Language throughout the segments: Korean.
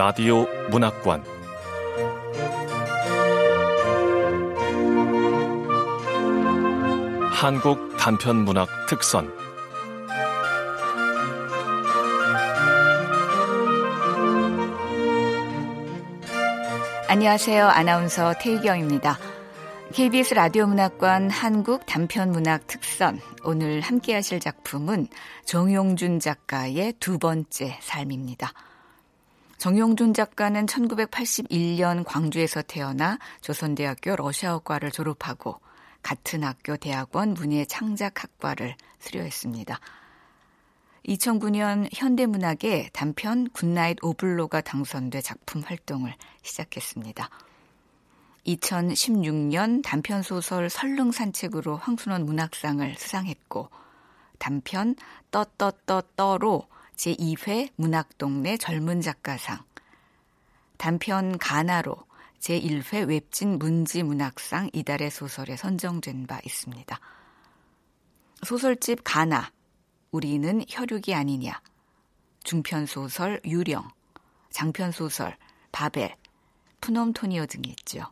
라디오 문학관 한국 단편 문학 특선 안녕하세요. 아나운서 태희경입니다. KBS 라디오 문학관 한국 단편 문학 특선 오늘 함께 하실 작품은 정용준 작가의 두 번째 삶입니다. 정용준 작가는 1981년 광주에서 태어나 조선대학교 러시아어과를 졸업하고 같은 학교 대학원 문예 창작학과를 수료했습니다. 2009년 현대문학의 단편 굿나잇 오블로가 당선돼 작품 활동을 시작했습니다. 2016년 단편 소설 선릉 산책으로 황순원 문학상을 수상했고 단편 떠떠떠떠로 제2회 문학동네 젊은 작가상, 단편 가나로 제1회 웹진 문지 문학상 이달의 소설에 선정된 바 있습니다. 소설집 가나, 우리는 혈육이 아니냐, 중편소설 유령, 장편소설 바벨, 푸놈토니오 등이 있죠.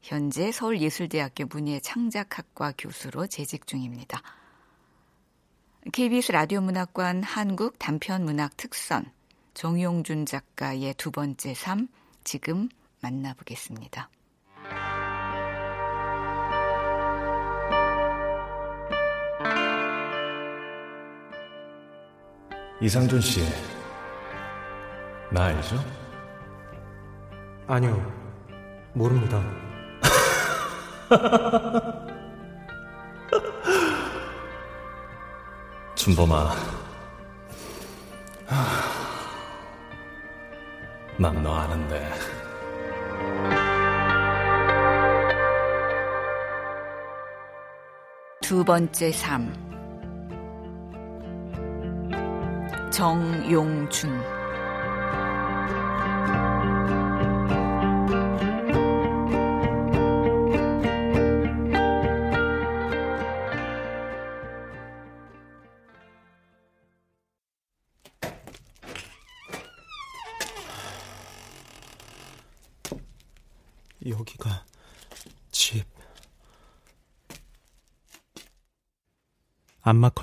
현재 서울예술대학교 문예창작학과 교수로 재직 중입니다. KBS 라디오 문학관 한국 단편 문학 특선 정용준 작가의 두 번째 삶 지금 만나보겠습니다. 이상준 씨, 나 알죠? 아니요, 모릅니다. 준범아, 난 너 아는데. 두 번째 삶. 정용준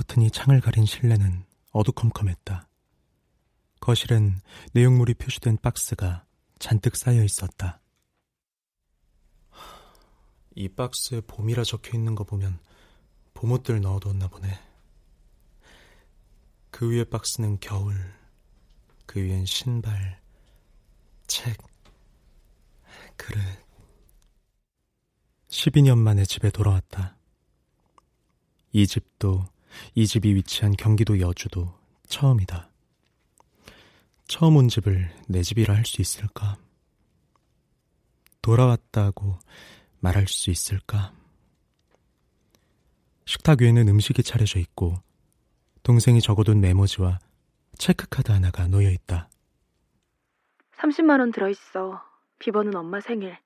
커튼이 창을 가린 실내는 어두컴컴했다. 거실엔 내용물이 표시된 박스가 잔뜩 쌓여 있었다. 이 박스에 봄이라 적혀 있는 거 보면 봄옷들 넣어뒀나 보네. 그 위에 박스는 겨울, 그 위엔 신발, 책, 그릇. 12년 만에 집에 돌아왔다. 이 집도, 이 집이 위치한 경기도 여주도 처음이다. 처음 온 집을 내 집이라 할 수 있을까? 돌아왔다고 말할 수 있을까? 식탁 위에는 음식이 차려져 있고 동생이 적어둔 메모지와 체크카드 하나가 놓여 있다. 30만 원 들어 있어. 비번은 엄마 생일.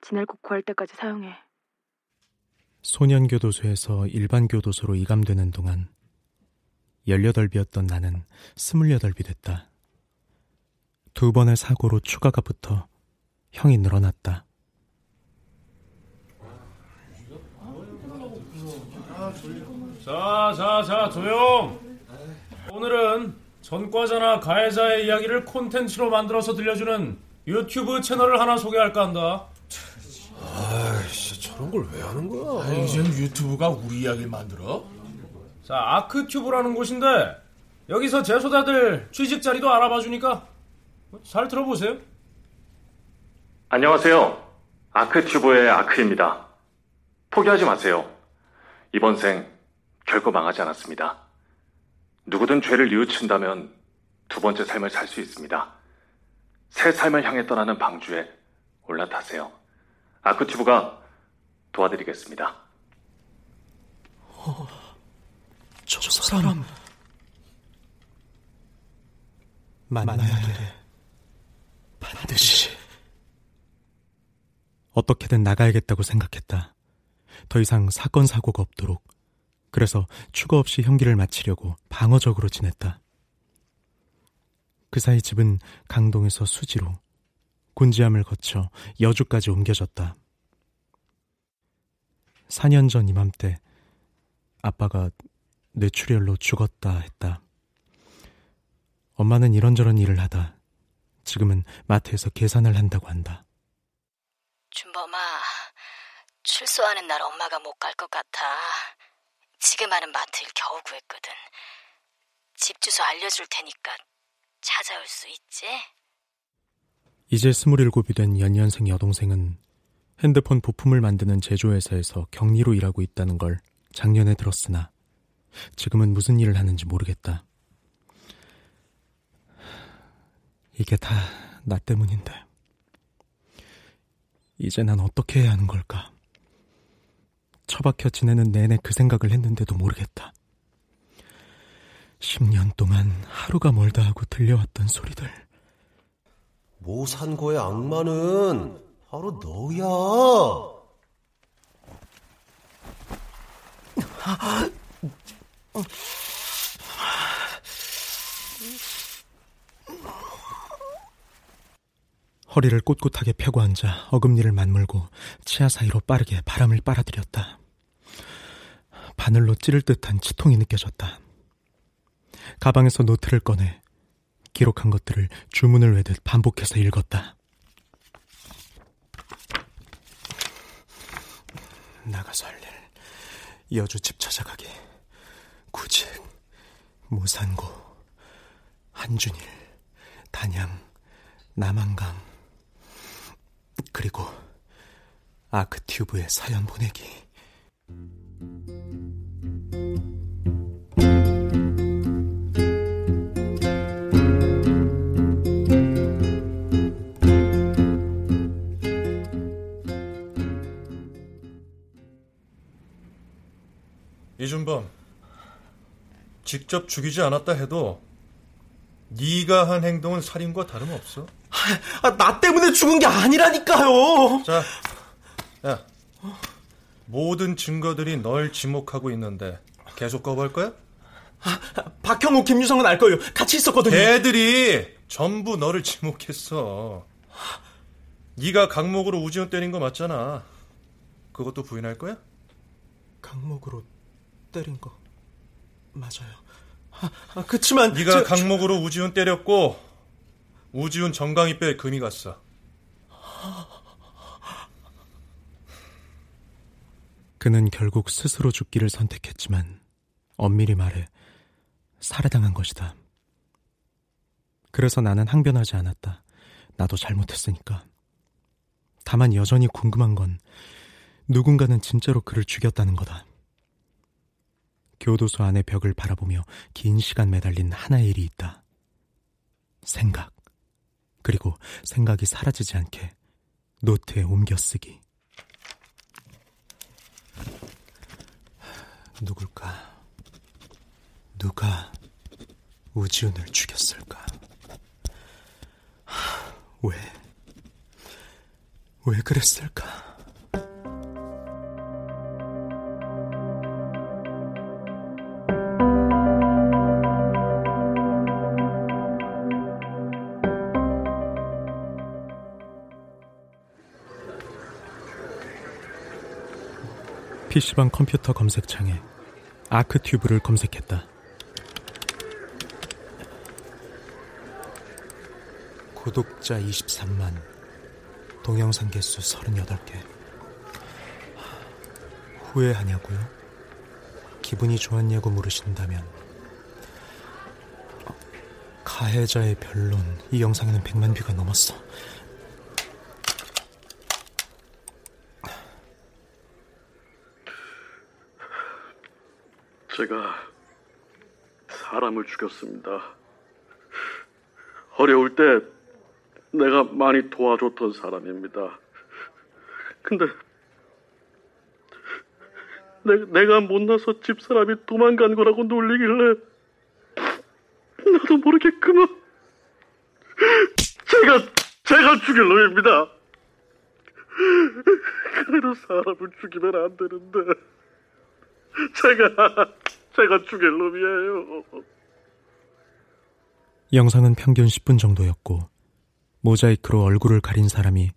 지낼 곳 구할 때까지 사용해. 소년교도소에서 일반교도소로 이감되는 동안 18비였던 나는 28비 됐다. 두 번의 사고로 추가가 붙어 형이 늘어났다. 자, 자, 자, 조용! 오늘은 전과자나 가해자의 이야기를 콘텐츠로 만들어서 들려주는 유튜브 채널을 하나 소개할까 한다. 아이씨, 저런 걸 왜 하는 거야? 아, 이젠 유튜브가 우리 이야기를 만들어? 자, 아크튜브라는 곳인데 여기서 재소자들 취직 자리도 알아봐 주니까 잘 들어보세요. 안녕하세요. 아크튜브의 아크입니다. 포기하지 마세요. 이번 생 결코 망하지 않았습니다. 누구든 죄를 뉘우친다면 두 번째 삶을 살 수 있습니다. 새 삶을 향해 떠나는 방주에 올라타세요. 아크튜브가 도와드리겠습니다. 어, 저, 저 사람 만나야 돼. 반드시. 어떻게든 나가야겠다고 생각했다. 더 이상 사건 사고가 없도록. 그래서 추가 없이 형기를 마치려고 방어적으로 지냈다. 그 사이 집은 강동에서 수지로, 군지함을 거쳐 여주까지 옮겨졌다. 4년 전 이맘때 아빠가 뇌출혈로 죽었다 했다. 엄마는 이런저런 일을 하다 지금은 마트에서 계산을 한다고 한다. 준범아, 출소하는 날 엄마가 못 갈 것 같아. 지금 하는 마트를 겨우 구했거든. 집 주소 알려줄 테니까 찾아올 수 있지? 이제 스물일곱이 된 연년생 여동생은 핸드폰 부품을 만드는 제조회사에서 격리로 일하고 있다는 걸 작년에 들었으나 지금은 무슨 일을 하는지 모르겠다. 이게 다 나 때문인데. 이제 난 어떻게 해야 하는 걸까? 처박혀 지내는 내내 그 생각을 했는데도 모르겠다. 10년 동안 하루가 멀다 하고 들려왔던 소리들. 모산고의 악마는 바로 너야. 허리를 꼿꼿하게 펴고 앉아 어금니를 맞물고 치아 사이로 빠르게 바람을 빨아들였다. 바늘로 찌를 듯한 치통이 느껴졌다. 가방에서 노트를 꺼내 기록한 것들을 주문을 외듯 반복해서 읽었다. 나가서 할 일, 여주 집 찾아가기, 구직, 무산고, 한준일, 단양, 남한강, 그리고 아크튜브에 사연 보내기. 이준범, 직접 죽이지 않았다 해도 네가 한 행동은 살인과 다름없어. 아, 나 때문에 죽은 게 아니라니까요. 자, 야, 모든 증거들이 널 지목하고 있는데 계속 거부할 거야? 아, 박형우, 김유성은 알 거예요. 같이 있었거든요. 걔들이 전부 너를 지목했어. 네가 강목으로 우지훈 때린 거 맞잖아. 그것도 부인할 거야? 강목으로 때린 거 맞아요. 아, 아, 그치만 네가 저, 강목으로 우지훈 때렸고 우지훈 정강이 뼈에 금이 갔어. 그는 결국 스스로 죽기를 선택했지만 엄밀히 말해 살해당한 것이다. 그래서 나는 항변하지 않았다. 나도 잘못했으니까. 다만 여전히 궁금한 건 누군가는 진짜로 그를 죽였다는 거다. 교도소 안의 벽을 바라보며 긴 시간 매달린 하나의 일이 있다. 생각. 그리고 생각이 사라지지 않게 노트에 옮겨 쓰기. 누굴까? 누가 우지훈을 죽였을까? 왜? 왜 그랬을까? PC방 컴퓨터 검색창에 아크튜브를 검색했다. 구독자 23만, 동영상 개수 38개. 후회하냐고요? 기분이 좋았냐고 물으신다면 가해자의 변론 이 영상에는 100만 뷰가 넘었어. 제가 사람을 죽였습니다. 어려울 때 내가 많이 도와줬던 사람입니다. 근데 내, 가 못나서 집사람이 도망간 거라고 놀리길래 나도 모르게 그만 제가 제가 죽일 놈입니다. 그래도 사람을 죽이면 안 되는데 제가 제가 죽일 놈이에요. 영상은 평균 10분 정도였고 모자이크로 얼굴을 가린 사람이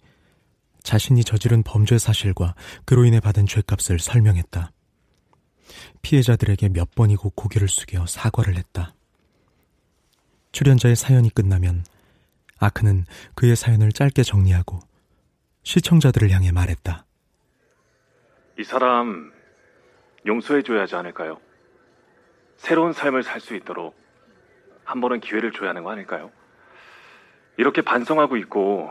자신이 저지른 범죄 사실과 그로 인해 받은 죄값을 설명했다. 피해자들에게 몇 번이고 고개를 숙여 사과를 했다. 출연자의 사연이 끝나면 아크는 그의 사연을 짧게 정리하고 시청자들을 향해 말했다. 이 사람 용서해줘야 하지 않을까요? 새로운 삶을 살 수 있도록 한 번은 기회를 줘야 하는 거 아닐까요? 이렇게 반성하고 있고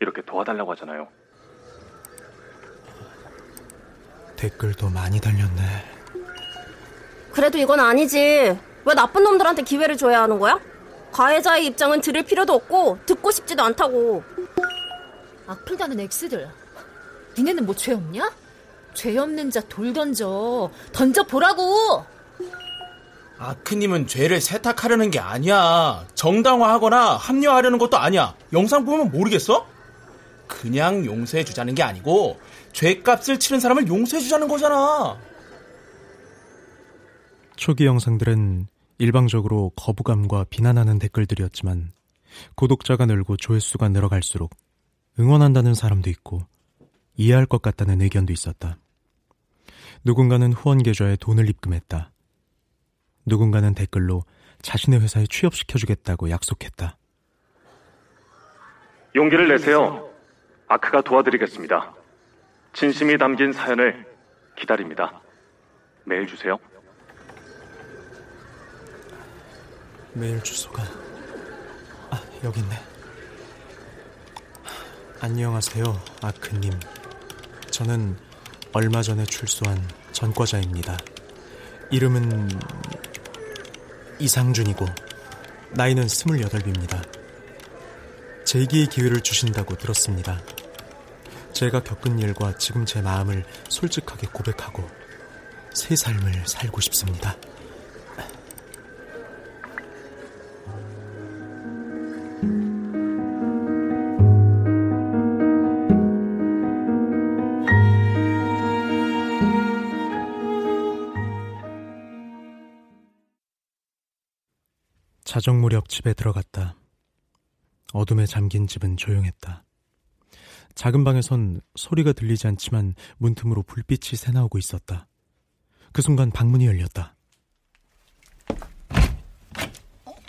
이렇게 도와달라고 하잖아요. 댓글도 많이 달렸네. 그래도 이건 아니지. 왜 나쁜 놈들한테 기회를 줘야 하는 거야? 가해자의 입장은 들을 필요도 없고 듣고 싶지도 않다고. 악플다는 엑스들. 니네는 뭐 죄 없냐? 죄 없는 자 돌 던져. 던져 보라고. 아크님은 죄를 세탁하려는 게 아니야. 정당화하거나 합리화하려는 것도 아니야. 영상 보면 모르겠어? 그냥 용서해 주자는 게 아니고 죄값을 치른 사람을 용서해 주자는 거잖아. 초기 영상들은 일방적으로 거부감과 비난하는 댓글들이었지만 구독자가 늘고 조회수가 늘어갈수록 응원한다는 사람도 있고 이해할 것 같다는 의견도 있었다. 누군가는 후원 계좌에 돈을 입금했다. 누군가는 댓글로 자신의 회사에 취업시켜주겠다고 약속했다. 용기를 내세요. 아크가 도와드리겠습니다. 진심이 담긴 사연을 기다립니다. 메일 주세요. 메일 주소가 아 여기 있네. 안녕하세요, 아크님. 저는 얼마 전에 출소한 전과자입니다. 이름은 이상준이고 나이는 28입니다. 재기의 기회를 주신다고 들었습니다. 제가 겪은 일과 지금 제 마음을 솔직하게 고백하고 새 삶을 살고 싶습니다. 자정 무렵 집에 들어갔다. 어둠에 잠긴 집은 조용했다. 작은 방에선 소리가 들리지 않지만 문틈으로 불빛이 새나오고 있었다. 그 순간 방문이 열렸다.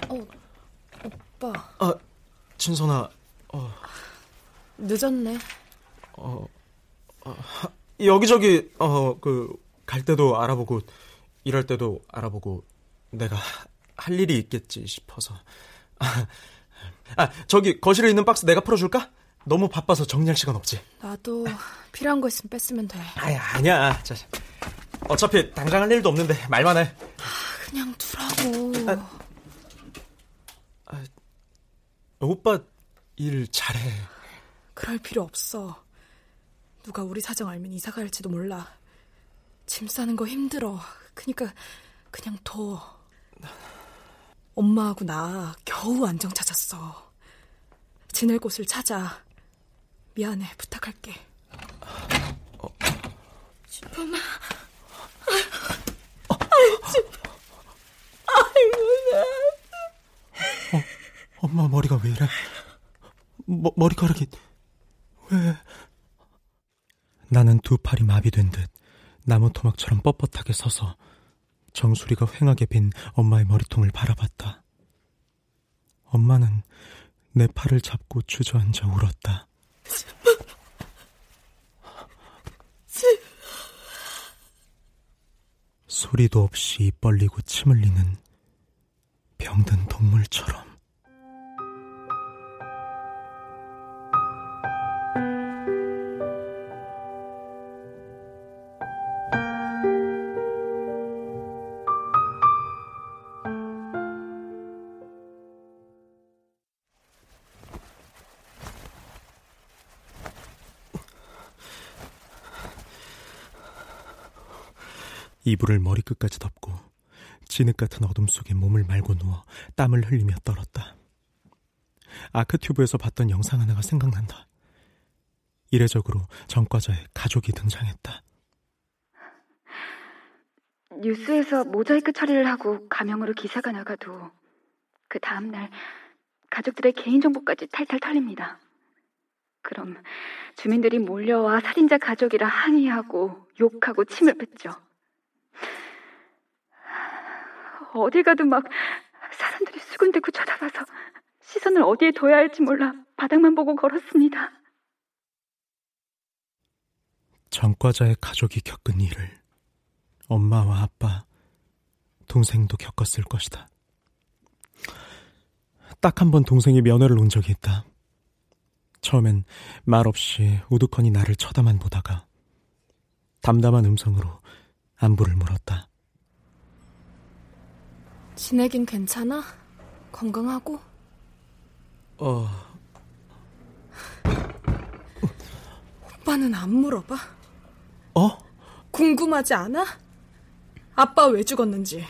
어, 오빠. 아, 진선아, 어. 늦었네. 어, 어 여기저기, 어, 그, 갈 때도 알아보고, 일할 때도 알아보고, 내가 할 일이 있겠지 싶어서. 아, 아, 저기 거실에 있는 박스 내가 풀어줄까? 너무 바빠서 정리할 시간 없지. 나도 필요한 거 있으면 뺐으면 돼. 아야, 아니야. 자, 어차피 당장 할 일도 없는데 말만 해. 아, 그냥 두라고. 아, 아, 오빠 일 잘해. 그럴 필요 없어. 누가 우리 사정 알면 이사 갈지도 몰라. 짐 싸는 거 힘들어. 그니까 그냥 둬. 엄마하고 나 겨우 안정 찾았어. 지낼 곳을 찾아. 미안해, 부탁할게. 어. 진범아. 아이고, 아이고, 어, 엄마 머리가 왜 이래? 머, 머리카락이 왜? 나는 두 팔이 마비된 듯 나무 토막처럼 뻣뻣하게 서서 정수리가 휑하게 빈 엄마의 머리통을 바라봤다. 엄마는 내 팔을 잡고 주저앉아 울었다. 소리도 없이 입 벌리고 침 흘리는 병든 동물처럼. 이불을 머리끝까지 덮고 진흙 같은 어둠 속에 몸을 말고 누워 땀을 흘리며 떨었다. 아크튜브에서 봤던 영상 하나가 생각난다. 이례적으로 전과자의 가족이 등장했다. 뉴스에서 모자이크 처리를 하고 가명으로 기사가 나가도 그 다음날 가족들의 개인정보까지 탈탈 털립니다. 그럼 주민들이 몰려와 살인자 가족이라 항의하고 욕하고 침을 뱉죠. 어딜 가도 막 사람들이 수군대고 쳐다봐서 시선을 어디에 둬야 할지 몰라 바닥만 보고 걸었습니다. 전과자의 가족이 겪은 일을 엄마와 아빠, 동생도 겪었을 것이다. 딱 한 번 동생이 면회를 온 적이 있다. 처음엔 말 없이 우두커니 나를 쳐다만 보다가 담담한 음성으로 안부를 물었다. 지내긴 괜찮아? 건강하고? 어. 오빠는 안 물어봐? 어? 궁금하지 않아? 아빠 왜 죽었는지,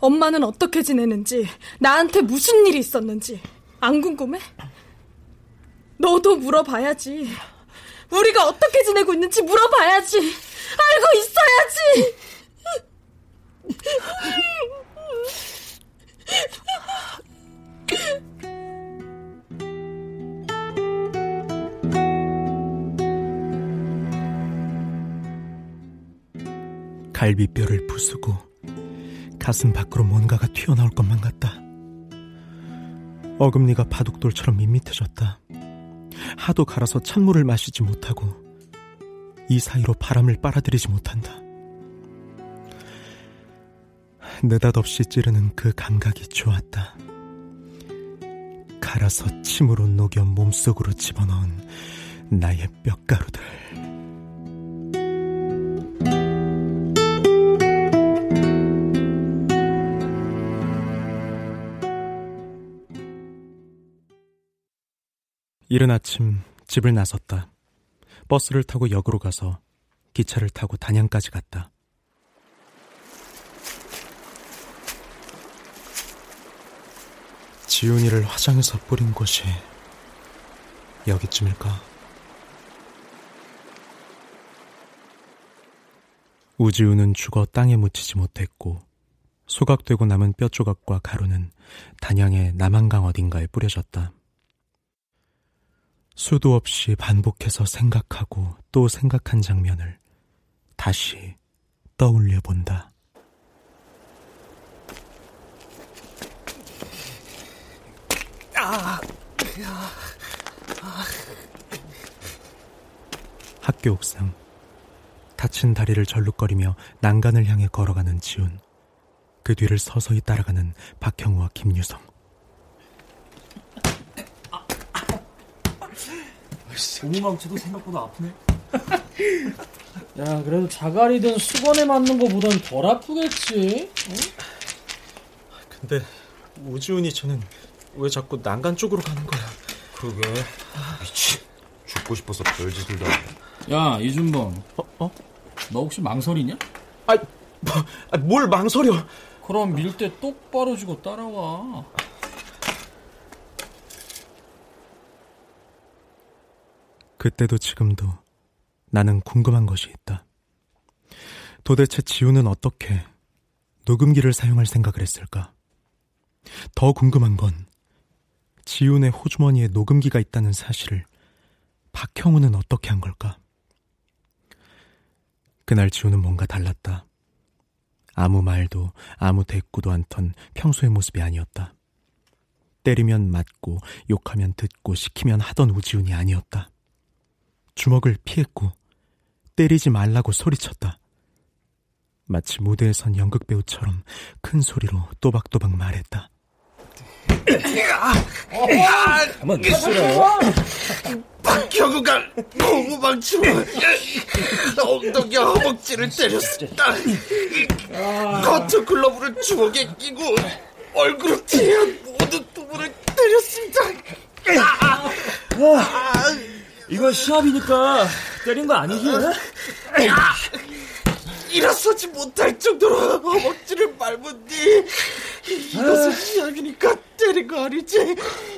엄마는 어떻게 지내는지, 나한테 무슨 일이 있었는지 안 궁금해? 너도 물어봐야지. 우리가 어떻게 지내고 있는지 물어봐야지. 알고 있어야지. 갈비뼈를 부수고 가슴 밖으로 뭔가가 튀어나올 것만 같다. 어금니가 바둑돌처럼 밋밋해졌다. 하도 갈아서 찬물을 마시지 못하고 이 사이로 바람을 빨아들이지 못한다. 느닷없이 찌르는 그 감각이 좋았다. 갈아서 침으로 녹여 몸속으로 집어넣은 나의 뼈가루들. 이른 아침 집을 나섰다. 버스를 타고 역으로 가서 기차를 타고 단양까지 갔다. 지훈이를 화장해서 뿌린 곳이 여기쯤일까? 우지우는 죽어 땅에 묻히지 못했고 소각되고 남은 뼈 조각과 가루는 단양의 남한강 어딘가에 뿌려졌다. 수도 없이 반복해서 생각하고 또 생각한 장면을 다시 떠올려 본다. 아, 아. 학교 옥상 다친 다리를 절룩거리며 난간을 향해 걸어가는 지훈 그 뒤를 서서히 따라가는 박형우와 김유성 고무망치도 생각보다 아프네. 야, 그래도 자갈이든 수건에 맞는 거보단 덜 아프겠지? 응? 근데 우지훈이 쟤는 왜 자꾸 난간 쪽으로 가는 거야? 그러게. 미치. 죽고 싶어서 별짓을 다. 야, 이준범. 어? 어? 너 혹시 망설이냐? 아, 뭐, 아, 뭘 망설여? 그럼 밀때 똑바로 주고 따라와. 그때도 지금도 나는 궁금한 것이 있다. 도대체 지우는 어떻게 녹음기를 사용할 생각을 했을까? 더 궁금한 건 지훈의 호주머니에 녹음기가 있다는 사실을 박형우는 어떻게 한 걸까? 그날 지훈은 뭔가 달랐다. 아무 말도 아무 대꾸도 않던 평소의 모습이 아니었다. 때리면 맞고 욕하면 듣고 시키면 하던 우지훈이 아니었다. 주먹을 피했고 때리지 말라고 소리쳤다. 마치 무대에선 연극배우처럼 큰 소리로 또박또박 말했다. 가만 있어라. 박형우가 고무방치로 엉덩이 허벅지를 때렸습니다. 커트 글러브를 주먹에 끼고 얼굴을 피한 모든 부분을 때렸습니다. 이건 시합이니까 때린 거 아니지? 일어서지 못할 정도로 허벅지를 밟은 뒤 이것은 시합이니까 때린 거 아니지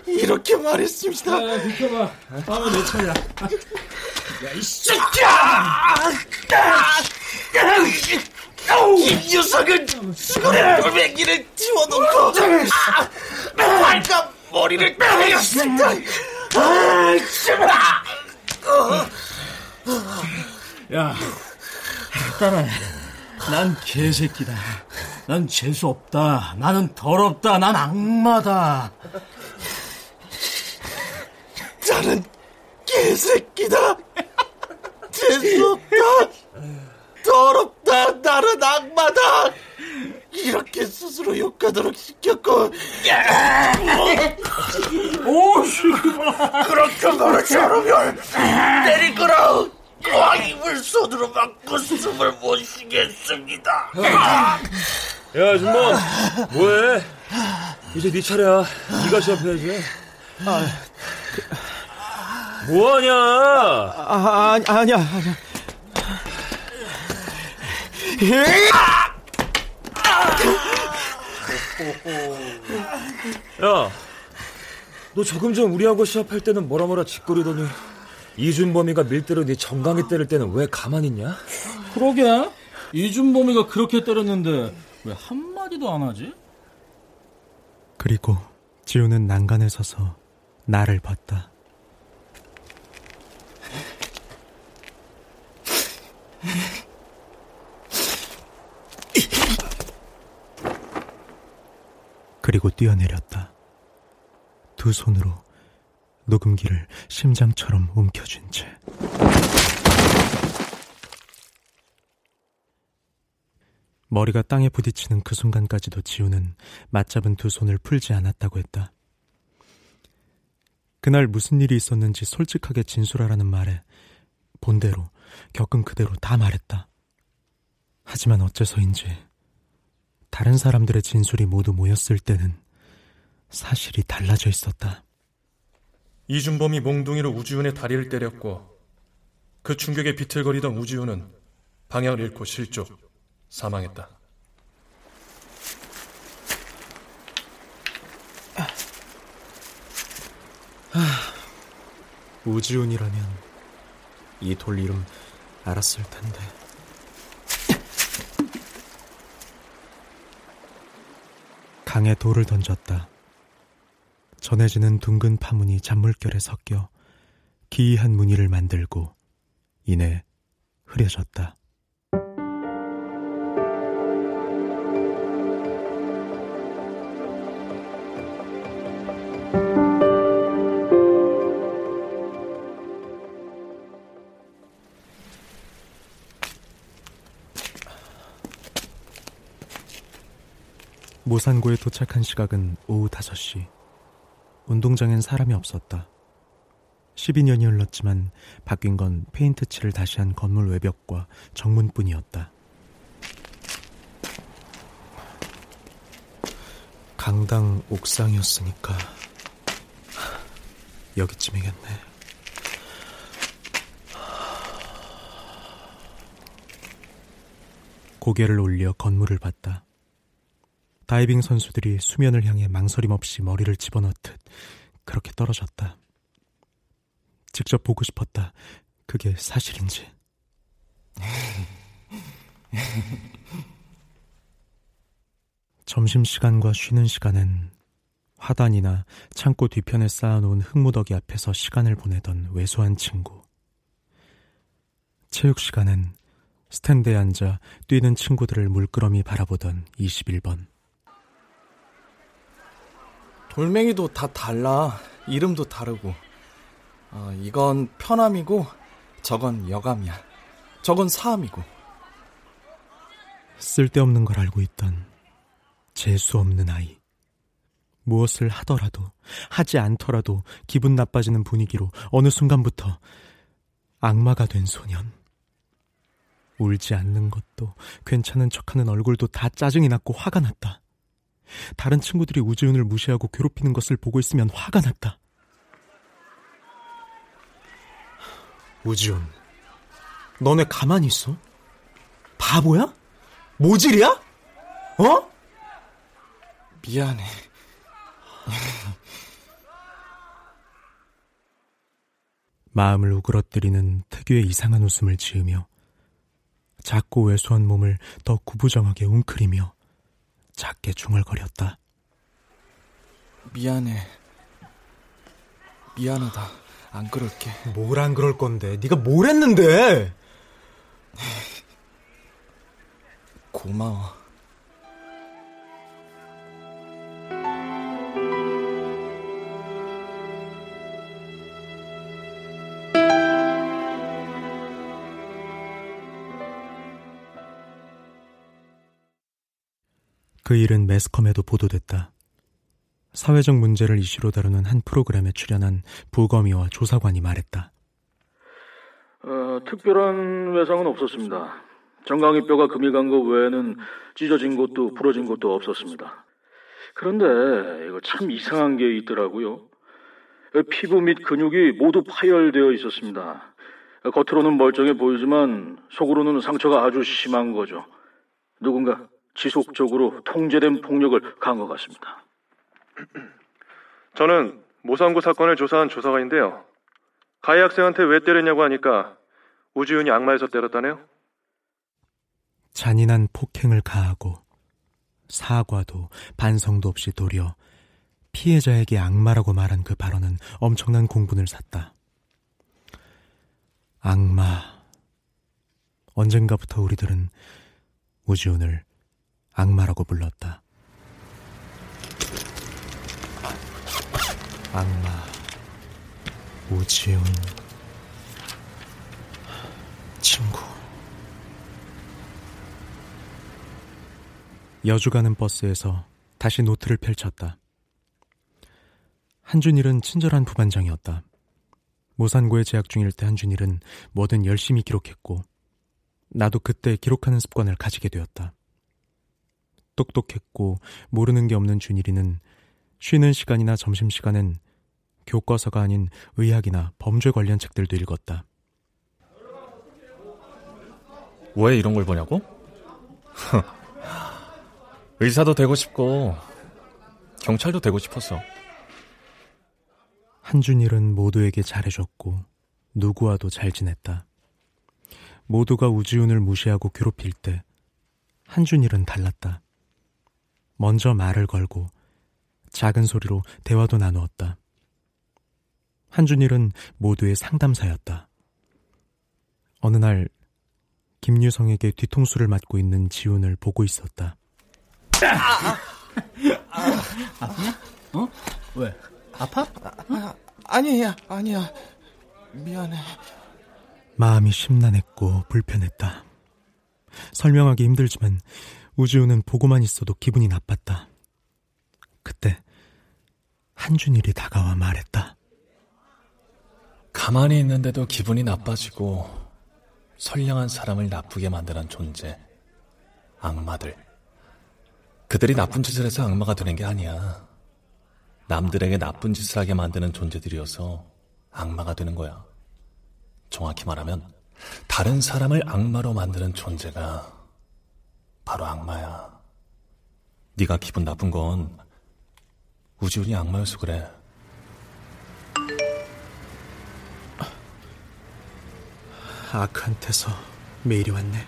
이렇게 말했습니다. 야, 비켜봐. 다음에 내 차례야. 야, 이 새끼야! 김유석은 수건에 돌멩이를 집어넣고 발과 머리를 때렸습니다. 아, 제발! 야, 따라. 난 개새끼다. 난 재수 없다. 나는 더럽다. 난 악마다. 나는 개새끼다. 재수 없다. 더럽다. 나는 악마다. 이렇게 스스로 욕하도록 시켰고. 오씨, 그렇게 말하지 않으면 때릴 거라. 와 입을 손으로 막고 숨을 못 쉬겠습니다. 야, 준범, 뭐해? 이제 네 차례야. 네가 시합해야지. 아, 뭐하냐? 아, 아니, 아니야, 아니야. 야, 너 조금 전 우리하고 시합할 때는 뭐라 뭐라 짓거리더니 이준범이가 밀대로 네 정강이 때릴 때는 왜 가만히 있냐? 그러게. 이준범이가 그렇게 때렸는데 왜 한마디도 안 하지? 그리고 지우는 난간에 서서 나를 봤다. 그리고 뛰어내렸다. 두 손으로 녹음기를 심장처럼 움켜쥔 채. 머리가 땅에 부딪히는 그 순간까지도 지우는 맞잡은 두 손을 풀지 않았다고 했다. 그날 무슨 일이 있었는지 솔직하게 진술하라는 말에 본대로 겪은 그대로 다 말했다. 하지만 어째서인지 다른 사람들의 진술이 모두 모였을 때는 사실이 달라져 있었다. 이준범이 몽둥이로 우지훈의 다리를 때렸고 그 충격에 비틀거리던 우지훈은 방향을 잃고 실족, 사망했다. 우지훈이라면 이 돌 이름 알았을 텐데. 강에 돌을 던졌다. 전해지는 둥근 파문이 잔물결에 섞여 기이한 무늬를 만들고 이내 흐려졌다. 모산고에 도착한 시각은 오후 5시. 운동장엔 사람이 없었다. 12년이 흘렀지만 바뀐 건 페인트 칠을 다시 한 건물 외벽과 정문뿐이었다. 강당 옥상이었으니까 여기쯤이겠네. 고개를 올려 건물을 봤다. 다이빙 선수들이 수면을 향해 망설임 없이 머리를 집어넣듯 그렇게 떨어졌다. 직접 보고 싶었다. 그게 사실인지. 점심시간과 쉬는 시간엔 화단이나 창고 뒤편에 쌓아놓은 흙무더기 앞에서 시간을 보내던 왜소한 친구. 체육 시간엔 스탠드에 앉아 뛰는 친구들을 물끄러미 바라보던 21번. 돌멩이도 다 달라. 이름도 다르고. 어, 이건 편암이고, 저건 여감이야. 저건 사암이고. 쓸데없는 걸 알고 있던 재수 없는 아이. 무엇을 하더라도, 하지 않더라도 기분 나빠지는 분위기로 어느 순간부터 악마가 된 소년. 울지 않는 것도, 괜찮은 척 하는 얼굴도 다 짜증이 났고 화가 났다. 다른 친구들이 우지훈을 무시하고 괴롭히는 것을 보고 있으면 화가 났다. 우지훈, 너네 가만히 있어? 바보야? 모질이야? 어? 미안해. 마음을 우그러뜨리는 특유의 이상한 웃음을 지으며 작고 왜소한 몸을 더 구부정하게 웅크리며 작게 중얼거렸다. 미안해. 미안하다. 안 그럴게. 뭘 안 그럴 건데? 네가 뭘 했는데? 고마워. 그 일은 매스컴에도 보도됐다. 사회적 문제를 이슈로 다루는 한 프로그램에 출연한 부검이와 조사관이 말했다. 어, 특별한 외상은 없었습니다. 정강이 뼈가 금이 간 것 외에는 찢어진 곳도 부러진 곳도 없었습니다. 그런데 이거 참 이상한 게 있더라고요. 피부 및 근육이 모두 파열되어 있었습니다. 겉으로는 멀쩡해 보이지만 속으로는 상처가 아주 심한 거죠. 누군가 지속적으로 통제된 폭력을 가한 것 같습니다. 저는 모상구 사건을 조사한 조사관인데요. 가해 학생한테 왜 때렸냐고 하니까 우지훈이 악마에서 때렸다네요. 잔인한 폭행을 가하고 사과도 반성도 없이 도리어 피해자에게 악마라고 말한 그 발언은 엄청난 공분을 샀다. 악마. 언젠가부터 우리들은 우지훈을 악마라고 불렀다. 악마, 우지훈, 친구. 여주 가는 버스에서 다시 노트를 펼쳤다. 한준일은 친절한 부반장이었다. 모산고에 재학 중일 때 한준일은 뭐든 열심히 기록했고, 나도 그때 기록하는 습관을 가지게 되었다. 똑똑했고 모르는 게 없는 준일이는 쉬는 시간이나 점심시간엔 교과서가 아닌 의학이나 범죄 관련 책들도 읽었다. 왜 이런 걸 보냐고? 의사도 되고 싶고 경찰도 되고 싶었어. 한준일은 모두에게 잘해줬고 누구와도 잘 지냈다. 모두가 우지훈을 무시하고 괴롭힐 때 한준일은 달랐다. 먼저 말을 걸고 작은 소리로 대화도 나누었다. 한준일은 모두의 상담사였다. 어느 날 김유성에게 뒤통수를 맞고 있는 지훈을 보고 있었다. 아, 아 프냐? 어? 왜? 아파? 아, 아니야, 아니야. 미안해. 마음이 심란했고 불편했다. 설명하기 힘들지만 우지우는 보고만 있어도 기분이 나빴다. 그때 한준일이 다가와 말했다. 가만히 있는데도 기분이 나빠지고 선량한 사람을 나쁘게 만드는 존재. 악마들. 그들이 나쁜 짓을 해서 악마가 되는 게 아니야. 남들에게 나쁜 짓을 하게 만드는 존재들이어서 악마가 되는 거야. 정확히 말하면 다른 사람을 악마로 만드는 존재가 바로 악마야. 네가 기분 나쁜 건 우지훈이 악마여서 그래. 아크한테서 메일이 왔네.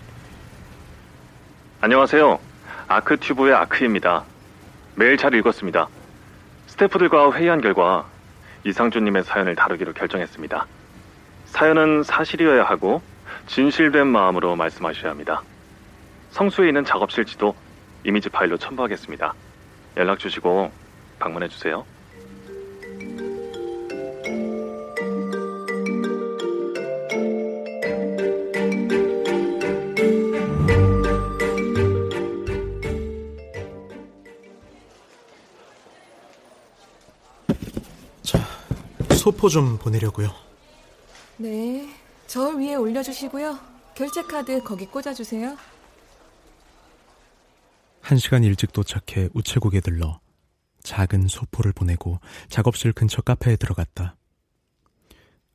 안녕하세요. 아크튜브의 아크입니다. 메일 잘 읽었습니다. 스태프들과 회의한 결과 이상준님의 사연을 다루기로 결정했습니다. 사연은 사실이어야 하고 진실된 마음으로 말씀하셔야 합니다. 성수에 있는 작업실 지도 이미지 파일로 첨부하겠습니다. 연락 주시고 방문해 주세요. 자, 소포 좀 보내려고요. 네, 저울 위에 올려주시고요. 결제 카드 거기 꽂아주세요. 한 시간 일찍 도착해 우체국에 들러 작은 소포를 보내고 작업실 근처 카페에 들어갔다.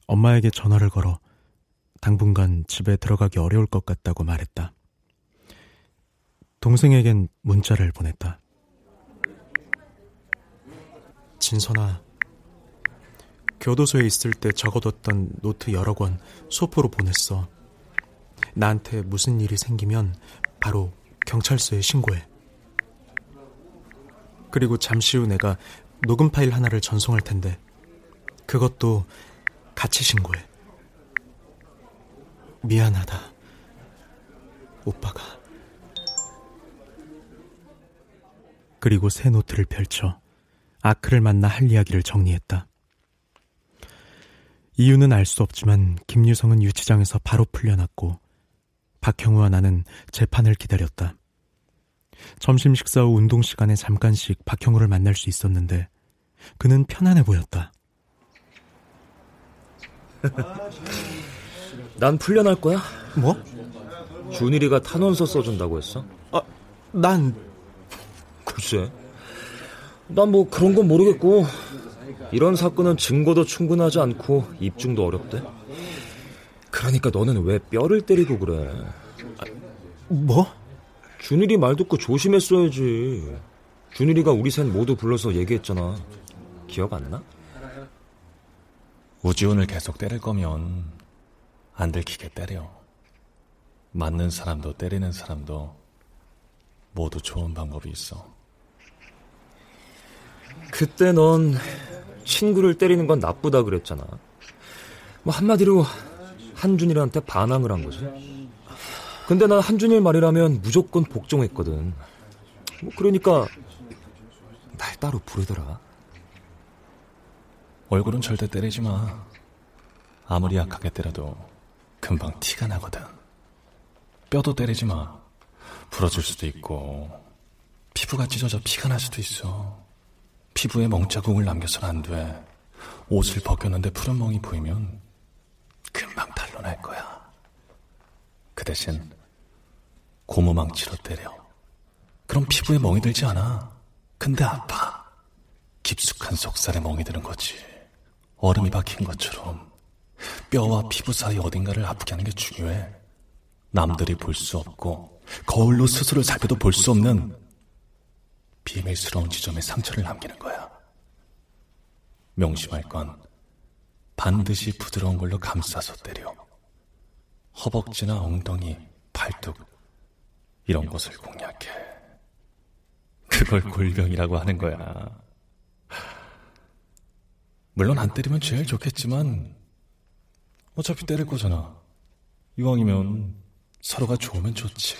엄마에게 전화를 걸어 당분간 집에 들어가기 어려울 것 같다고 말했다. 동생에겐 문자를 보냈다. 진선아, 교도소에 있을 때 적어뒀던 노트 여러 권 소포로 보냈어. 나한테 무슨 일이 생기면 바로 경찰서에 신고해. 그리고 잠시 후 내가 녹음 파일 하나를 전송할 텐데 그것도 같이 신고해. 미안하다. 오빠가. 그리고 새 노트를 펼쳐 아크를 만나 할 이야기를 정리했다. 이유는 알 수 없지만 김유성은 유치장에서 바로 풀려났고 박형우와 나는 재판을 기다렸다. 점심 식사 후 운동 시간에 잠깐씩 박형우를 만날 수 있었는데 그는 편안해 보였다. 난 풀려날 거야. 뭐? 준일이가 탄원서 써준다고 했어? 아, 난 글쎄. 난 뭐 그런 건 모르겠고 이런 사건은 증거도 충분하지 않고 입증도 어렵대. 그러니까 너는 왜 뼈를 때리고 그래? 뭐? 준일이 말 듣고 조심했어야지. 준일이가 우리 셋 모두 불러서 얘기했잖아. 기억 안 나? 우지훈을 계속 때릴 거면 안 들키게 때려. 맞는 사람도 때리는 사람도 모두 좋은 방법이 있어. 그때 넌 친구를 때리는 건 나쁘다 그랬잖아. 뭐 한마디로 한준일한테 반항을 한 거지. 근데 난 한준일 말이라면 무조건 복종했거든. 뭐 그러니까 날 따로 부르더라. 얼굴은 절대 때리지 마. 아무리 약하게 때려도 금방 티가 나거든. 뼈도 때리지 마. 부러질 수도 있고 피부가 찢어져 피가 날 수도 있어. 피부에 멍자국을 남겨서는 안 돼. 옷을 벗겼는데 푸른 멍이 보이면 금방 탄로날 거야. 그 대신 고무망치로 때려. 그럼 피부에 멍이 들지 않아. 근데 아파. 깊숙한 속살에 멍이 드는 거지. 얼음이 박힌 것처럼 뼈와 피부 사이 어딘가를 아프게 하는 게 중요해. 남들이 볼 수 없고 거울로 스스로 살펴도 볼 수 없는 비밀스러운 지점에 상처를 남기는 거야. 명심할 건 반드시 부드러운 걸로 감싸서 때려. 허벅지나 엉덩이, 팔뚝 이런 곳을 공략해. 그걸 골병이라고 하는 거야. 물론 안 때리면 제일 좋겠지만 어차피 때릴 거잖아. 이왕이면 서로가 좋으면 좋지.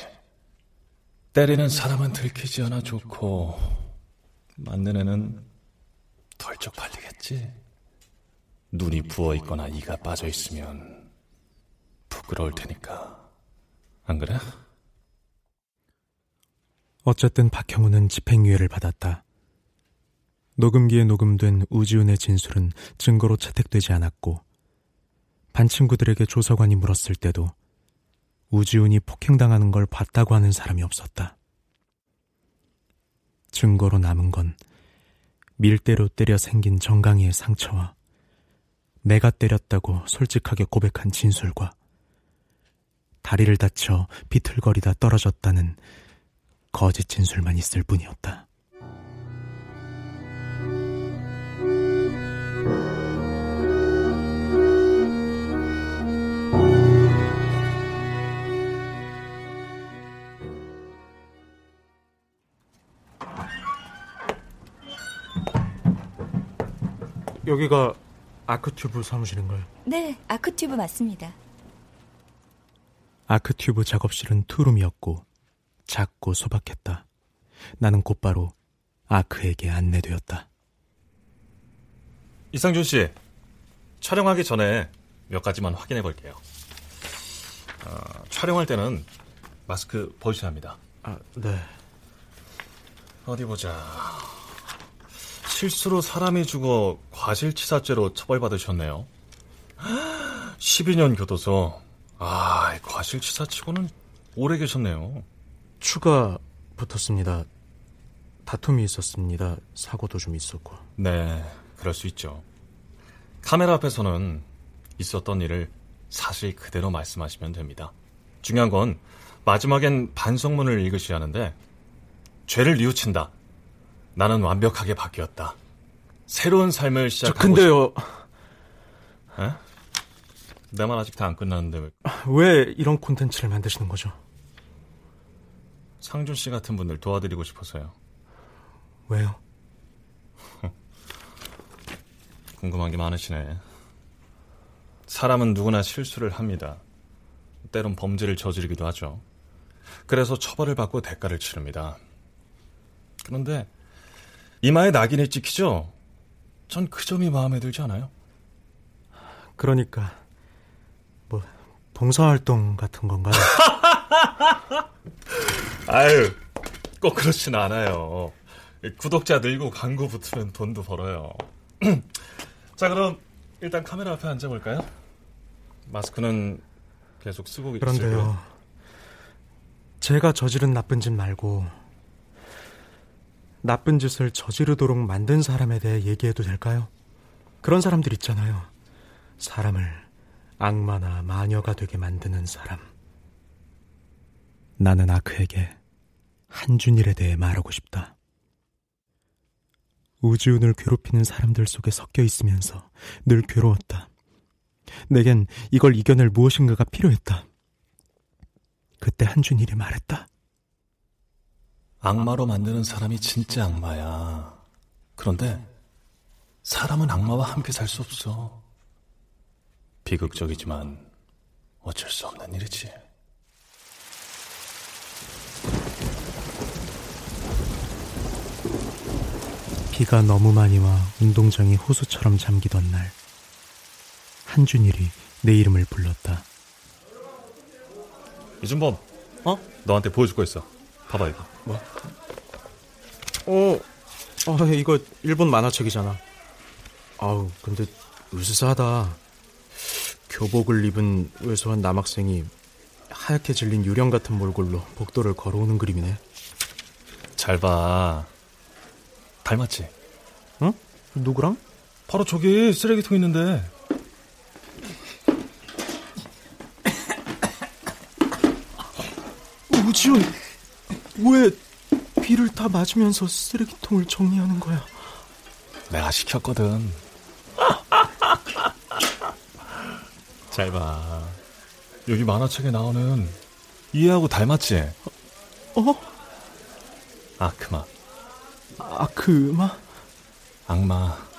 때리는 사람은 들키지 않아 좋고 맞는 애는 덜 쪽팔리겠지. 눈이 부어 있거나 이가 빠져 있으면 부끄러울 테니까. 안 그래? 어쨌든 박형우는 집행유예를 받았다. 녹음기에 녹음된 우지훈의 진술은 증거로 채택되지 않았고 반 친구들에게 조사관이 물었을 때도 우지훈이 폭행당하는 걸 봤다고 하는 사람이 없었다. 증거로 남은 건 밀대로 때려 생긴 정강이의 상처와 내가 때렸다고 솔직하게 고백한 진술과 다리를 다쳐 비틀거리다 떨어졌다는 거짓 진술만 있을 뿐이었다. 여기가 아크튜브 사무실인가요? 네, 아크튜브 맞습니다. 아크튜브 작업실은 투룸이었고 작고 소박했다. 나는 곧바로 아크에게 안내되었다. 이상준 씨, 촬영하기 전에 몇 가지만 확인해 볼게요. 어, 촬영할 때는 마스크 벗으셔야 합니다. 아, 네. 어디 보자. 실수로 사람이 죽어 과실치사죄로 처벌받으셨네요. 12년 교도소. 아, 과실치사치고는 오래 계셨네요. 추가 붙었습니다. 다툼이 있었습니다. 사고도 좀 있었고. 네, 그럴 수 있죠. 카메라 앞에서는 있었던 일을 사실 그대로 말씀하시면 됩니다. 중요한 건 마지막엔 반성문을 읽으셔야 하는데 죄를 뉘우친다. 나는 완벽하게 바뀌었다. 새로운 삶을 시작하고 저 근데요. 싶... 에? 내말 아직 다 안 끝났는데 왜? 왜 이런 콘텐츠를 만드시는 거죠? 상준 씨 같은 분들 도와드리고 싶어서요. 왜요? 궁금한 게 많으시네. 사람은 누구나 실수를 합니다. 때론 범죄를 저지르기도 하죠. 그래서 처벌을 받고 대가를 치릅니다. 그런데 이마에 낙인이 찍히죠? 전 그 점이 마음에 들지 않아요? 그러니까 뭐 봉사활동 같은 건가요? 아유, 꼭 그렇진 않아요. 구독자 늘고 광고 붙으면 돈도 벌어요. 자, 그럼 일단 카메라 앞에 앉아볼까요? 마스크는 계속 쓰고 그런데요. 있으고요. 제가 저지른 나쁜 짓 말고 나쁜 짓을 저지르도록 만든 사람에 대해 얘기해도 될까요? 그런 사람들 있잖아요. 사람을 악마나 마녀가 되게 만드는 사람. 나는 아크에게 한준일에 대해 말하고 싶다. 우지훈을 괴롭히는 사람들 속에 섞여 있으면서 늘 괴로웠다. 내겐 이걸 이겨낼 무엇인가가 필요했다. 그때 한준일이 말했다. 악마로 만드는 사람이 진짜 악마야. 그런데 사람은 악마와 함께 살 수 없어. 비극적이지만 어쩔 수 없는 일이지. 비가 너무 많이 와 운동장이 호수처럼 잠기던 날 한준일이 내 이름을 불렀다. 이준범. 어? 너한테 보여줄 거 있어. 봐봐 이거. 뭐? 어, 어 이거 일본 만화책이잖아. 아우 근데 으스스하다. 교복을 입은 왜소한 남학생이 하얗게 질린 유령 같은 몰골로 복도를 걸어오는 그림이네. 잘 봐. 닮았지? 응? 누구랑? 바로 저기 쓰레기통 있는데. 우지훈, 왜 비를 다 맞으면서 쓰레기통을 정리하는 거야? 내가 시켰거든. 잘 봐. 여기 만화책에 나오는 이해하고 닮았지? 어? 아크마. 아크마? 악마.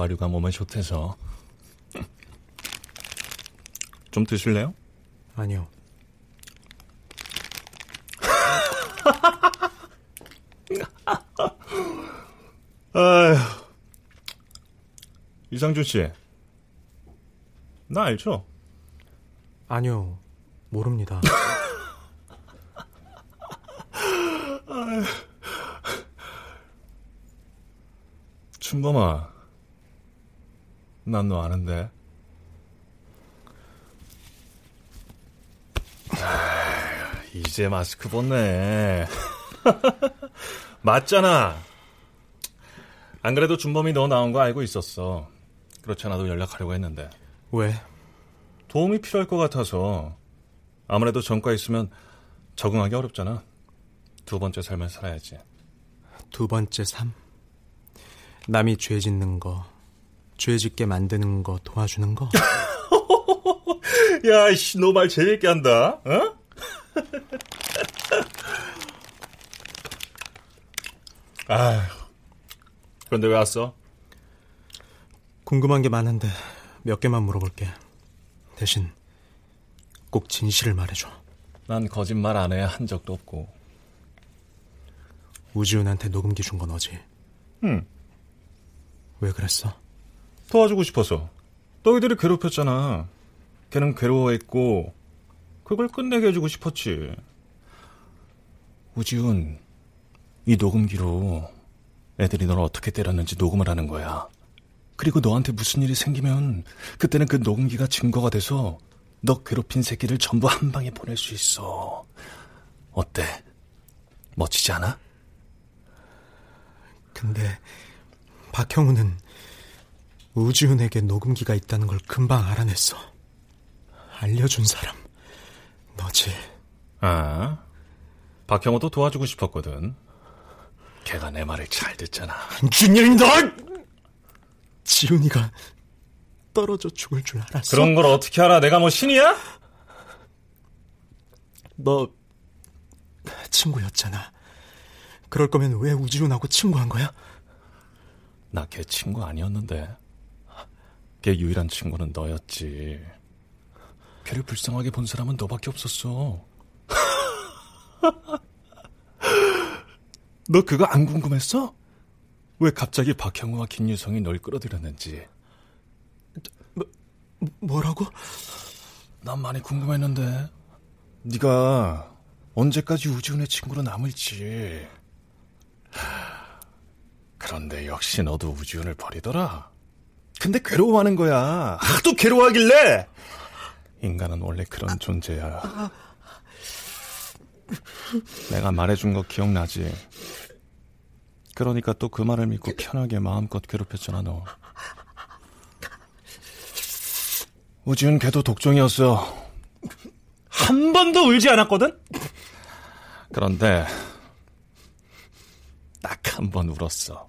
견과류가 몸에 좋대서 좀 드실래요? 아니요. 아휴. 이상준 씨. 나 알죠? 아니요. 모릅니다. 춘범아. 난 너 아는데. 아휴, 이제 마스크 벗네. 맞잖아. 안 그래도 준범이 너 나온 거 알고 있었어. 그렇지 않아도 연락하려고 했는데. 왜? 도움이 필요할 것 같아서. 아무래도 전과 있으면 적응하기 어렵잖아. 두 번째 삶을 살아야지. 두 번째 삶. 남이 죄 짓는 거, 죄 짓게 만드는 거 도와주는 거. 야, 씨, 너 말 재밌게 한다. 어? 아휴. 그런데 왜 왔어? 궁금한 게 많은데 몇 개만 물어볼게. 대신 꼭 진실을 말해줘. 난 거짓말 안해한 적도 없고. 우지훈한테 녹음기 준건 너지? 응. 왜 그랬어? 도와주고 싶어서. 너희들이 괴롭혔잖아. 걔는 괴로워했고 그걸 끝내게 해주고 싶었지. 우지훈, 이 녹음기로 애들이 너를 어떻게 때렸는지 녹음을 하는 거야. 그리고 너한테 무슨 일이 생기면 그때는 그 녹음기가 증거가 돼서 너 괴롭힌 새끼를 전부 한 방에 보낼 수 있어. 어때? 멋지지 않아? 근데 박형우는 우지훈에게 녹음기가 있다는 걸 금방 알아냈어. 알려준 사람, 너지. 아, 박형호도 도와주고 싶었거든. 걔가 내 말을 잘 듣잖아. 한준일, 너! 지훈이가 떨어져 죽을 줄 알았어. 그런 걸 어떻게 알아? 내가 뭐 신이야? 너 친구였잖아. 그럴 거면 왜 우지훈하고 친구한 거야? 나 걔 친구 아니었는데. 걔 유일한 친구는 너였지. 걔를 불쌍하게 본 사람은 너밖에 없었어. 너 그거 안 궁금했어? 왜 갑자기 박형우와 김유성이 널 끌어들였는지. 뭐, 뭐라고? 난 많이 궁금했는데. 네가 언제까지 우지훈의 친구로 남을지. 그런데 역시 너도 우지훈을 버리더라. 근데 괴로워하는 거야. 하도 괴로워하길래. 인간은 원래 그런 존재야. 내가 말해준 거 기억나지? 그러니까 또 그 말을 믿고 편하게 마음껏 괴롭혔잖아, 너. 우지훈 걔도 독종이었어. 한 번도 울지 않았거든? 그런데, 딱 한 번 울었어.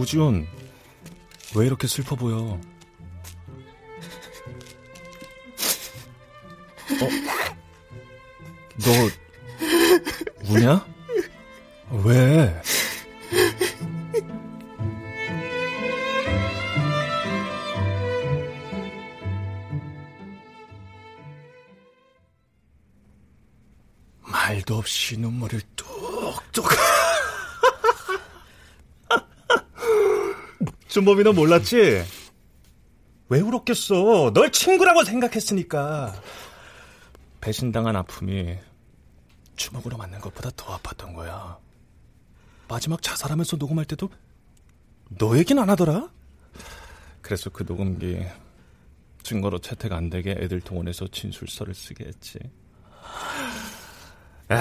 우지훈, 왜 이렇게 슬퍼 보여? 어? 너, 우냐? 왜? 말도 없이 눈물을 뚝뚝. 준범이 너 몰랐지? 왜 울었겠어? 널 친구라고 생각했으니까. 배신당한 아픔이 주먹으로 맞는 것보다 더 아팠던 거야. 마지막 자살하면서 녹음할 때도 너 얘기는 안 하더라? 그래서 그 녹음기 증거로 채택 안 되게 애들 동원해서 진술서를 쓰게 했지. 아...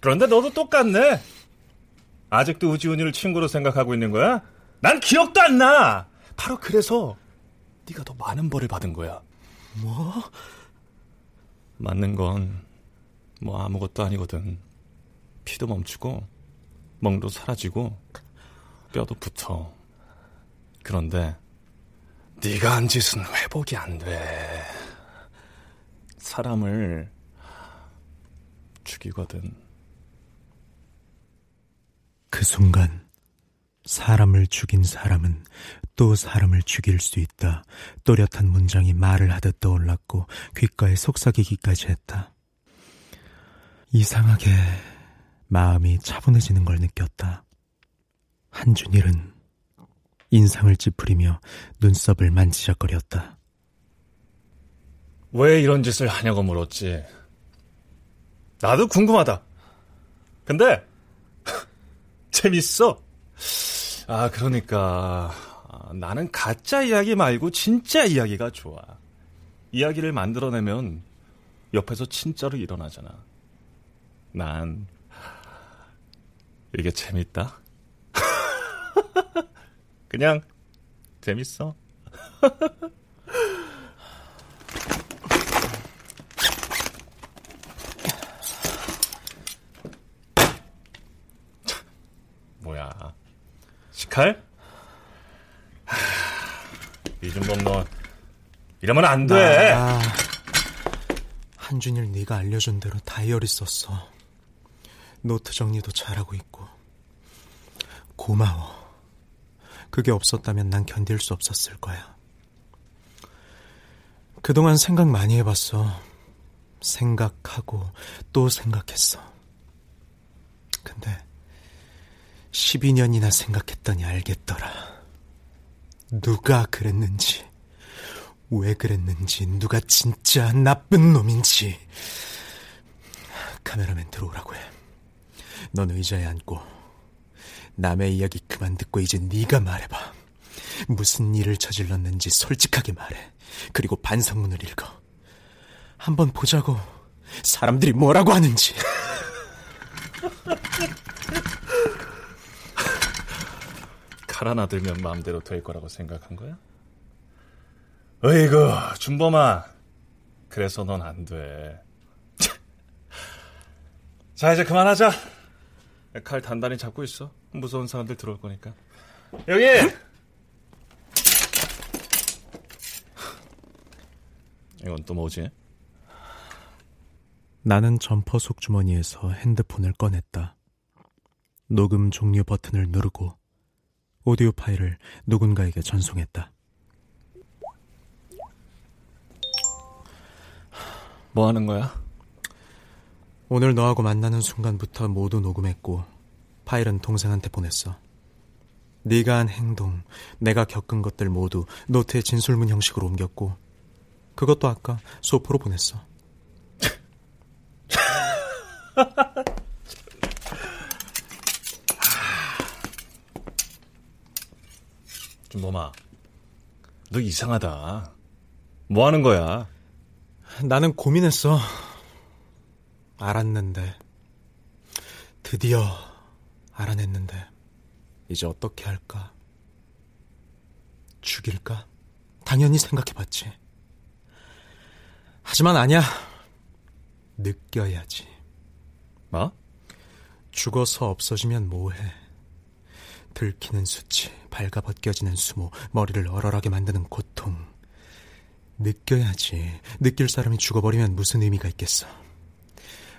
그런데 너도 똑같네. 아직도 우지훈이를 친구로 생각하고 있는 거야? 난 기억도 안 나. 바로 그래서 네가 더 많은 벌을 받은 거야. 뭐? 맞는 건 뭐 아무것도 아니거든. 피도 멈추고 멍도 사라지고 뼈도 붙어. 그런데 네가 한 짓은 회복이 안 돼. 사람을 죽이거든. 그 순간 사람을 죽인 사람은 또 사람을 죽일 수 있다. 또렷한 문장이 말을 하듯 떠올랐고 귓가에 속삭이기까지 했다. 이상하게 마음이 차분해지는 걸 느꼈다. 한준일은 인상을 찌푸리며 눈썹을 만지작거렸다. 왜 이런 짓을 하냐고 물었지. 나도 궁금하다. 근데 재밌어. 아, 그러니까 아, 나는 가짜 이야기 말고 진짜 이야기가 좋아. 이야기를 만들어내면 옆에서 진짜로 일어나잖아. 난 이게 재밌다. 그냥 재밌어. 뭐야? 시칼? 이준범 너 이러면 안 돼. 아, 한준일 네가 알려준 대로 다이어리 썼어. 노트 정리도 잘하고 있고. 고마워. 그게 없었다면 난 견딜 수 없었을 거야. 그동안 생각 많이 해봤어. 생각하고 또 생각했어. 근데 12년이나 생각했더니 알겠더라. 누가 그랬는지, 왜 그랬는지, 누가 진짜 나쁜 놈인지. 카메라맨 들어오라고 해. 넌 의자에 앉고 남의 이야기 그만 듣고 이제 네가 말해봐. 무슨 일을 저질렀는지 솔직하게 말해. 그리고 반성문을 읽어. 한번 보자고. 사람들이 뭐라고 하는지. 칼 하나 들면 마음대로 될 거라고 생각한 거야? 어이구, 준범아. 그래서 넌 안 돼. 자, 이제 그만하자. 칼 단단히 잡고 있어. 무서운 사람들 들어올 거니까. 여기! 이건 또 뭐지? 나는 점퍼 속주머니에서 핸드폰을 꺼냈다. 녹음 종료 버튼을 누르고 오디오 파일을 누군가에게 전송했다. 뭐 하는 거야? 오늘 너하고 만나는 순간부터 모두 녹음했고 파일은 동생한테 보냈어. 네가 한 행동, 내가 겪은 것들 모두 노트에 진술문 형식으로 옮겼고 그것도 아까 소포로 보냈어. 준범아, 너 이상하다. 뭐 하는 거야? 나는 고민했어. 알았는데. 드디어 알아냈는데. 이제 어떻게 할까? 죽일까? 당연히 생각해봤지. 하지만 아니야. 느껴야지. 뭐? 죽어서 없어지면 뭐해. 들키는 수치, 발가벗겨지는 수모, 머리를 얼얼하게 만드는 고통. 느껴야지. 느낄 사람이 죽어버리면 무슨 의미가 있겠어.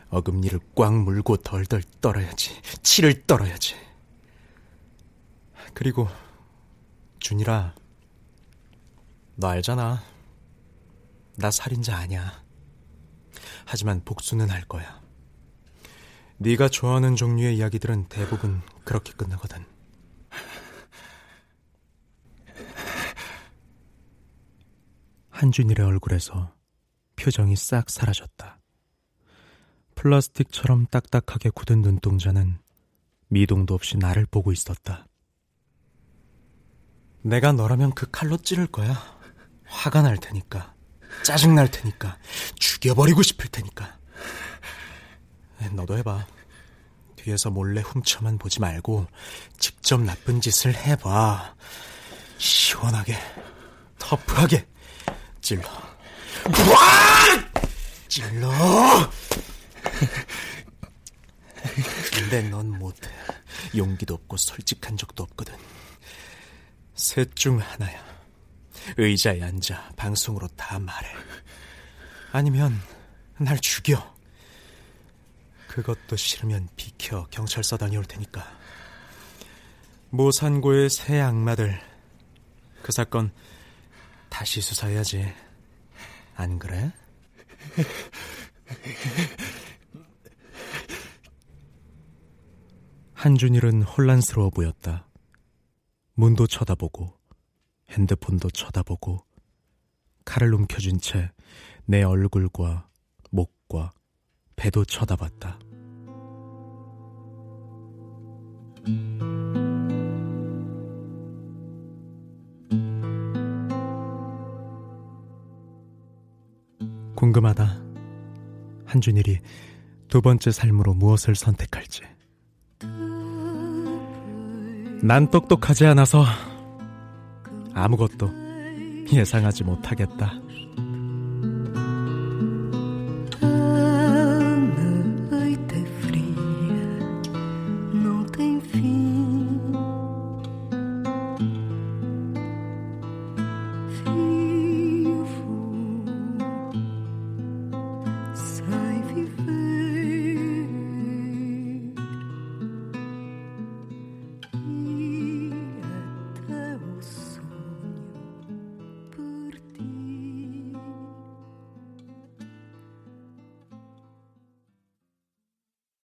어금니를 꽉 물고 덜덜 떨어야지. 치를 떨어야지. 그리고 준이라 너 알잖아. 나 살인자 아니야. 하지만 복수는 할 거야. 네가 좋아하는 종류의 이야기들은 대부분 그렇게 끝나거든. 한준일의 얼굴에서 표정이 싹 사라졌다. 플라스틱처럼 딱딱하게 굳은 눈동자는 미동도 없이 나를 보고 있었다. 내가 너라면 그 칼로 찌를 거야. 화가 날 테니까. 짜증 날 테니까. 죽여버리고 싶을 테니까. 너도 해봐. 뒤에서 몰래 훔쳐만 보지 말고 직접 나쁜 짓을 해봐. 시원하게, 터프하게 찔러. 와! 찔러! 근데 넌 못해. 용기도 없고 솔직한 적도 없거든. 셋 중 하나야. 의자에 앉아 방송으로 다 말해. 아니면 날 죽여. 그것도 싫으면 비켜 경찰서 다녀올 테니까. 모산고의 새 악마들. 그 사건 다시 수사해야지. 안 그래? 한준일은 혼란스러워 보였다. 문도 쳐다보고 핸드폰도 쳐다보고 칼을 움켜쥔 채 내 얼굴과 목과 배도 쳐다봤다. 궁금하다. 한준일이 두 번째 삶으로 무엇을 선택할지. 난 똑똑하지 않아서 아무것도 예상하지 못하겠다.